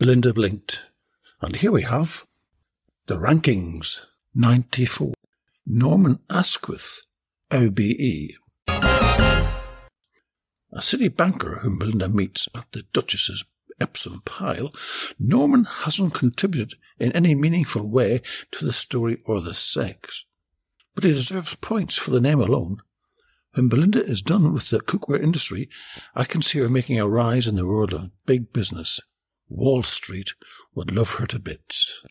Belinda blinked. And here we have the rankings 94. Norman Asquith, OBE. A city banker whom Belinda meets at the Duchess's Epsom pile, Norman hasn't contributed in any meaningful way to the story or the sex. But he deserves points for the name alone. When Belinda is done with the cookware industry, I can see her making a rise in the world of big business. Wall Street would love her to bits.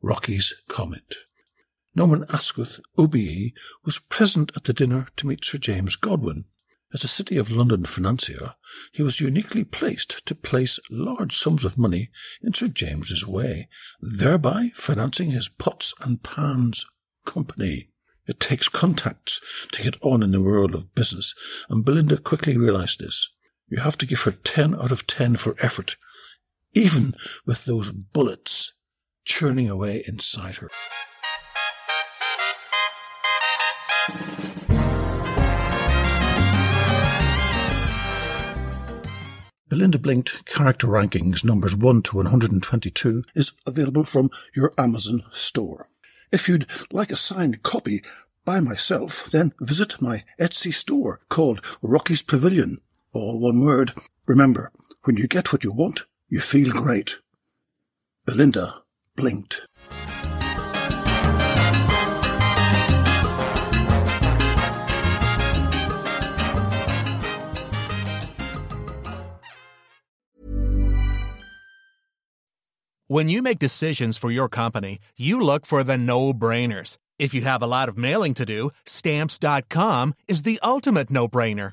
Rocky's comment. Norman Asquith, OBE, was present at the dinner to meet Sir James Godwin. As a City of London financier, he was uniquely placed to place large sums of money in Sir James's way, thereby financing his pots and pans company. It takes contacts to get on in the world of business, and Belinda quickly realized this. You have to give her 10 out of 10 for effort, even with those bullets churning away inside her. Belinda Blinked Character Rankings numbers 1 to 122 is available from your Amazon store. If you'd like a signed copy by myself, then visit my Etsy store called Rocky's Pavilion all one word. Remember, when you get what you want, you feel great. Belinda blinked. When you make decisions for your company, you look for the no-brainers. If you have a lot of mailing to do, stamps.com is the ultimate no-brainer.